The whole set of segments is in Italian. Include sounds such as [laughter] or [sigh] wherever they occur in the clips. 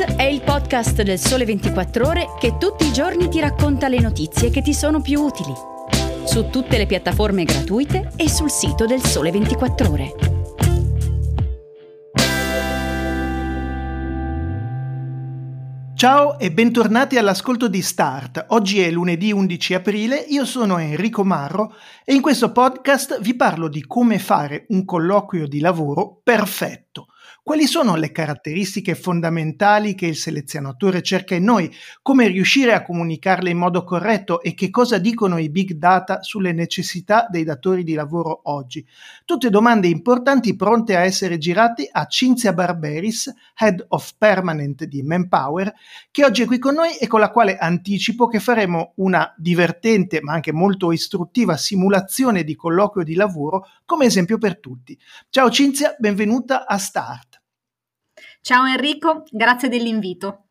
È il podcast del Sole 24 Ore che tutti i giorni ti racconta le notizie che ti sono più utili. Su tutte le piattaforme gratuite e sul sito del Sole 24 Ore. Ciao e bentornati all'ascolto di Start. Oggi è lunedì 11 aprile, io sono Enrico Marro e in questo podcast vi parlo di come fare un colloquio di lavoro perfetto quali sono le caratteristiche fondamentali che il selezionatore cerca in noi? Come riuscire a comunicarle in modo corretto e che cosa dicono i big data sulle necessità dei datori di lavoro oggi? Tutte domande importanti pronte a essere girate a Cinzia Barberis, Head of Permanent di Manpower, che oggi è qui con noi e con la quale anticipo che faremo una divertente ma anche molto istruttiva simulazione di colloquio di lavoro come esempio per tutti. Ciao Cinzia, benvenuta a Start. Ciao Enrico, grazie dell'invito.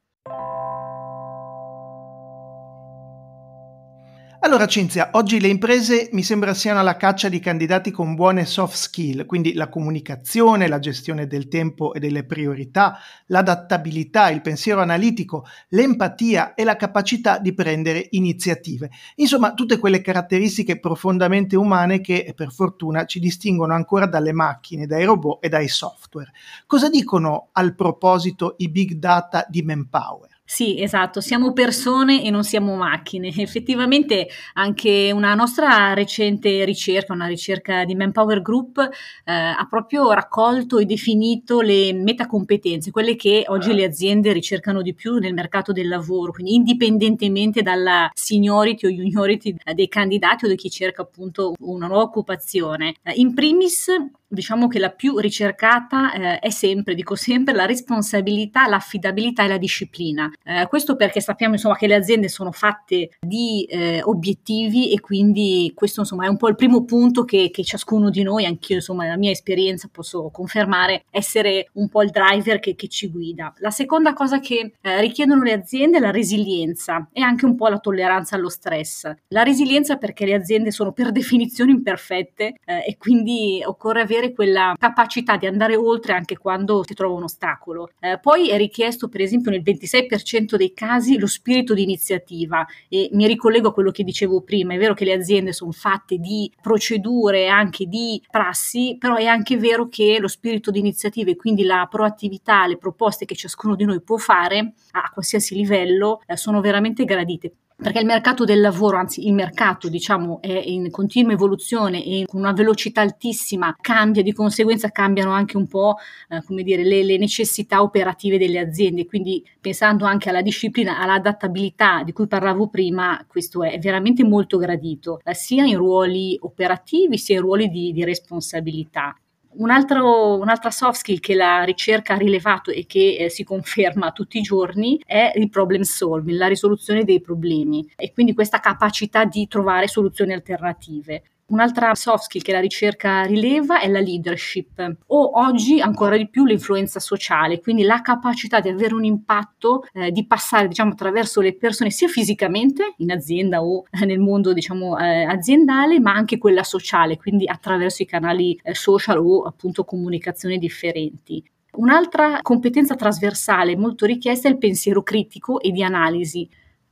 Allora Cinzia, oggi le imprese mi sembra siano alla caccia di candidati con buone soft skill, quindi la comunicazione, la gestione del tempo e delle priorità, l'adattabilità, il pensiero analitico, l'empatia e la capacità di prendere iniziative. Insomma, tutte quelle caratteristiche profondamente umane che per fortuna ci distinguono ancora dalle macchine, dai robot e dai software. Cosa dicono al proposito i big data di Manpower? Sì, esatto, siamo persone e non siamo macchine. [laughs] Effettivamente anche una nostra recente ricerca, una ricerca di Manpower Group, eh, ha proprio raccolto e definito le metacompetenze, quelle che oggi le aziende ricercano di più nel mercato del lavoro, quindi indipendentemente dalla seniority o juniority dei candidati o di chi cerca appunto una nuova occupazione. In primis diciamo che la più ricercata eh, è sempre, dico sempre, la responsabilità, l'affidabilità e la disciplina. Eh, questo perché sappiamo insomma che le aziende sono fatte di eh, obiettivi e quindi questo insomma è un po' il primo punto che, che ciascuno di noi, anch'io insomma nella mia esperienza posso confermare, essere un po' il driver che, che ci guida. La seconda cosa che eh, richiedono le aziende è la resilienza e anche un po' la tolleranza allo stress. La resilienza perché le aziende sono per [laughs] definizione imperfette eh, e quindi occorre avere quella capacità di andare oltre anche quando si trova un ostacolo. Eh, poi è richiesto, per esempio, nel 26% dei casi lo spirito di iniziativa e mi ricollego a quello che dicevo prima. È vero che le aziende sono fatte di procedure, anche di prassi, però è anche vero che lo spirito di iniziativa e quindi la proattività, le proposte che ciascuno di noi può fare a qualsiasi livello eh, sono veramente gradite perché il mercato del lavoro, anzi il mercato diciamo è in continua evoluzione e con una velocità altissima cambia, di conseguenza cambiano anche un po' eh, come dire, le, le, necessità operative delle aziende, quindi pensando anche alla disciplina, all'adattabilità di cui parlavo prima, questo è veramente molto gradito, eh, sia in ruoli operativi sia in ruoli di, di responsabilità. Un altro, un'altra soft skill che la ricerca ha rilevato e che eh, si conferma tutti i giorni è il problem solving, la risoluzione dei problemi e quindi questa capacità di trovare soluzioni alternative. Un'altra soft skill che la ricerca rileva è la leadership o oggi ancora di più l'influenza sociale, quindi la capacità di avere un impatto, eh, di passare diciamo attraverso le persone sia fisicamente in azienda o eh, nel mondo diciamo eh, aziendale, ma anche quella sociale, quindi attraverso i canali eh, social o appunto comunicazioni differenti. Un'altra competenza trasversale molto richiesta è il pensiero critico e di analisi.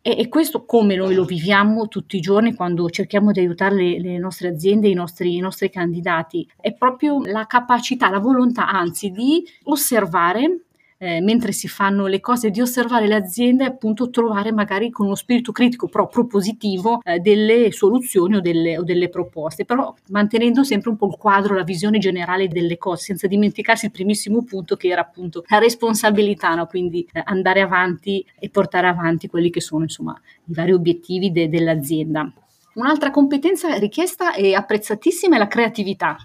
E, e, questo come noi lo viviamo tutti i giorni quando cerchiamo di aiutare le, le nostre aziende, i nostri, i nostri candidati, è proprio la capacità, la volontà anzi di osservare eh, mentre si fanno le cose, di osservare le aziende e appunto trovare magari con uno spirito critico però propositivo eh, delle soluzioni o delle, o delle, proposte, però mantenendo sempre un po' il quadro, la visione generale delle cose, senza dimenticarsi il primissimo punto che era appunto la responsabilità, no? quindi eh, andare avanti e portare avanti quelli che sono insomma i vari obiettivi de- dell'azienda. Un'altra competenza richiesta e apprezzatissima è la creatività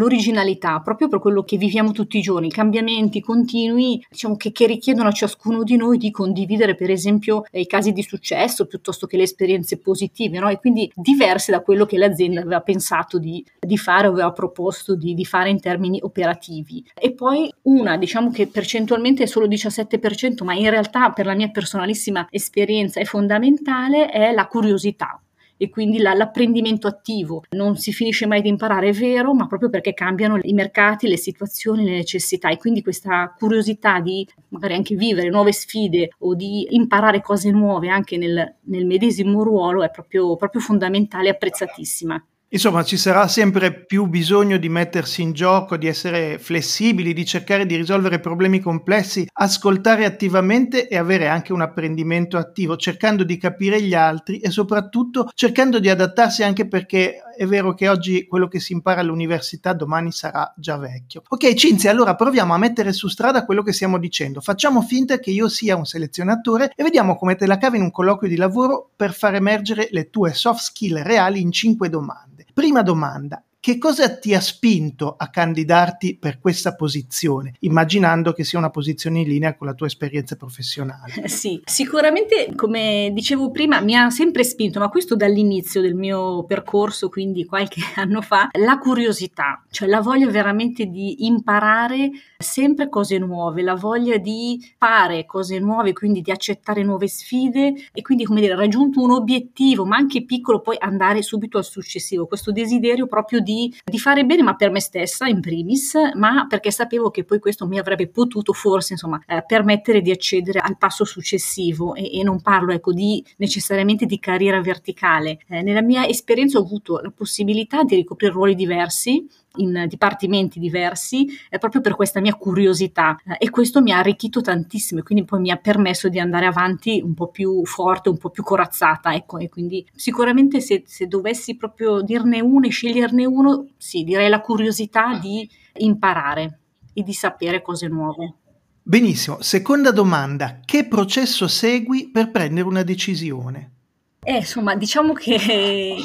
l'originalità, proprio per quello che viviamo tutti i giorni, i cambiamenti continui, diciamo che, che richiedono a ciascuno di noi di condividere, per esempio, i casi di successo piuttosto che le esperienze positive, no? e quindi diverse da quello che l'azienda aveva pensato di, di fare o aveva proposto di, di, fare in termini operativi. E poi una, diciamo che percentualmente è solo il 17%, ma in realtà per la mia personalissima esperienza è fondamentale, è la curiosità e quindi la, l'apprendimento attivo. Non si finisce mai di imparare, è vero, ma proprio perché cambiano i mercati, le situazioni, le necessità e quindi questa curiosità di magari anche vivere nuove sfide o di imparare cose nuove anche nel, nel medesimo ruolo è proprio, proprio fondamentale e apprezzatissima. Insomma, ci sarà sempre più bisogno di mettersi in gioco, di essere flessibili, di cercare di risolvere problemi complessi, ascoltare attivamente e avere anche un apprendimento attivo, cercando di capire gli altri e soprattutto cercando di adattarsi anche perché è vero che oggi quello che si impara all'università domani sarà già vecchio. Ok, Cinzia, allora proviamo a mettere su strada quello che stiamo dicendo. Facciamo finta che io sia un selezionatore e vediamo come te la cavi in un colloquio di lavoro per far emergere le tue soft skill reali in cinque domande. Prima domanda, che cosa ti ha spinto a candidarti per questa posizione, immaginando che sia una posizione in linea con la tua esperienza professionale? Sì, sicuramente, come dicevo prima, mi ha sempre spinto, ma questo dall'inizio del mio percorso, quindi qualche [laughs] anno fa, la curiosità, cioè la voglia veramente di imparare sempre cose nuove, la voglia di fare cose nuove, quindi di accettare nuove sfide e quindi, come dire, raggiunto un obiettivo, ma anche piccolo, poi andare subito al successivo. Questo desiderio proprio di di, di, fare bene, ma per me stessa in primis, ma perché sapevo che poi questo mi avrebbe potuto forse insomma eh, permettere di accedere al passo successivo e, e, non parlo ecco di necessariamente di carriera verticale. Eh, nella mia esperienza ho avuto la possibilità di ricoprire ruoli diversi in dipartimenti diversi eh, proprio per questa mia curiosità eh, e questo mi ha arricchito tantissimo e quindi poi mi ha permesso di andare avanti un po' più forte, un po' più corazzata ecco e quindi sicuramente se, se dovessi proprio dirne uno e sceglierne uno sì direi la curiosità di imparare e di sapere cose nuove. Benissimo, seconda domanda, che processo segui per prendere una decisione? Eh, insomma, diciamo che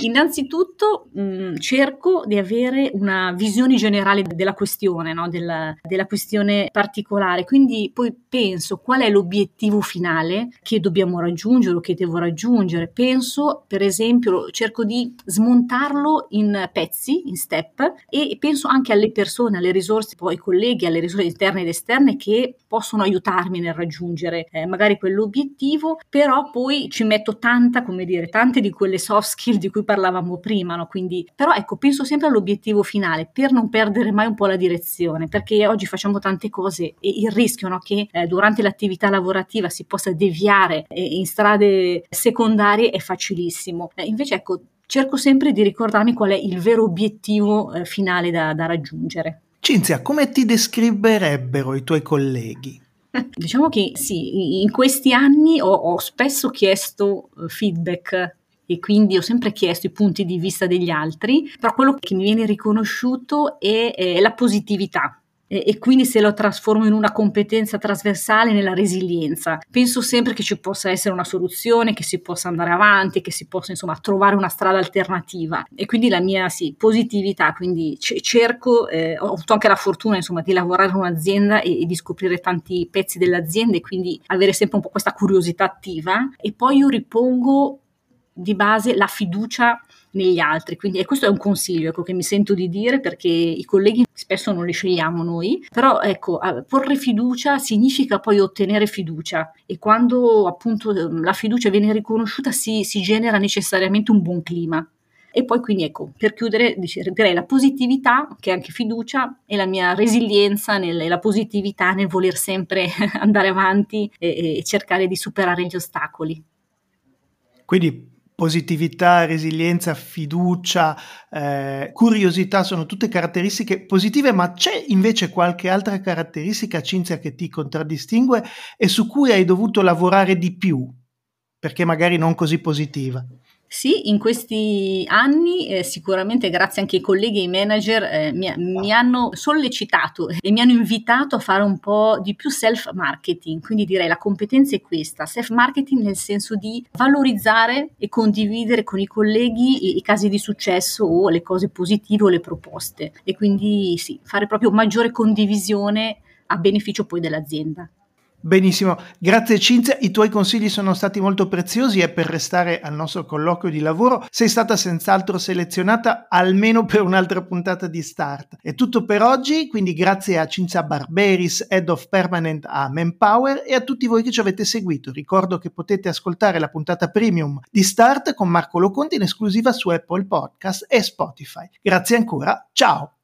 innanzitutto mh, cerco di avere una visione generale della questione, no? della, della, questione particolare, quindi poi penso qual è l'obiettivo finale che dobbiamo raggiungere o che devo raggiungere. Penso, per esempio, cerco di smontarlo in pezzi, in step e penso anche alle persone, alle risorse, poi ai colleghi, alle risorse interne ed esterne che possono aiutarmi nel raggiungere eh, magari quell'obiettivo, però poi ci metto tanta, come dire, tante di quelle soft skill di cui parlavamo prima, no? Quindi, però ecco, penso sempre all'obiettivo finale per non perdere mai un po' la direzione, perché oggi facciamo tante cose e il rischio no, che eh, durante l'attività lavorativa si possa deviare eh, in strade secondarie è facilissimo. Eh, invece, ecco, cerco sempre di ricordarmi qual è il vero obiettivo eh, finale da, da raggiungere. Cinzia, come ti descriverebbero i tuoi colleghi? [laughs] Diciamo che sì, in questi anni ho, ho spesso chiesto eh, feedback e quindi ho sempre chiesto i punti di vista degli altri, però quello che mi viene riconosciuto è, è la positività e, e, quindi se lo trasformo in una competenza trasversale nella resilienza. Penso sempre che ci possa essere una soluzione, che si possa andare avanti, che si possa insomma trovare una strada alternativa e quindi la mia sì, positività, quindi c- cerco, eh, ho avuto anche la fortuna insomma di lavorare in un'azienda e, e di scoprire tanti pezzi dell'azienda e quindi avere sempre un po' questa curiosità attiva e poi io ripongo di base la fiducia negli altri. Quindi e questo è un consiglio ecco, che mi sento di dire perché i colleghi spesso non li scegliamo noi, però ecco, porre fiducia significa poi ottenere fiducia e quando appunto la fiducia viene riconosciuta si, si genera necessariamente un buon clima. E poi quindi ecco, per chiudere direi la positività, che è anche fiducia, e la mia resilienza nel, la positività nel voler sempre [laughs] andare avanti e, e cercare di superare gli ostacoli. Quindi positività, resilienza, fiducia, eh, curiosità sono tutte caratteristiche positive, ma c'è invece qualche altra caratteristica, Cinzia, che ti contraddistingue e su cui hai dovuto lavorare di più, perché magari non così positiva? Sì, in questi anni eh, sicuramente grazie anche ai colleghi e ai manager eh, mi, mi, hanno sollecitato e mi hanno invitato a fare un po' di più self-marketing, quindi direi la competenza è questa, self-marketing nel senso di valorizzare e condividere con i colleghi i, i casi di successo o le cose positive o le proposte e quindi sì, fare proprio maggiore condivisione a beneficio poi dell'azienda. Benissimo, grazie Cinzia, i tuoi consigli sono stati molto preziosi e per restare al nostro colloquio di lavoro sei stata senz'altro selezionata almeno per un'altra puntata di Start. È tutto per oggi, quindi grazie a Cinzia Barberis, Head of Permanent a Manpower e a tutti voi che ci avete seguito. Ricordo che potete ascoltare la puntata premium di Start con Marco Loconti in esclusiva su Apple Podcast e Spotify. Grazie ancora, ciao!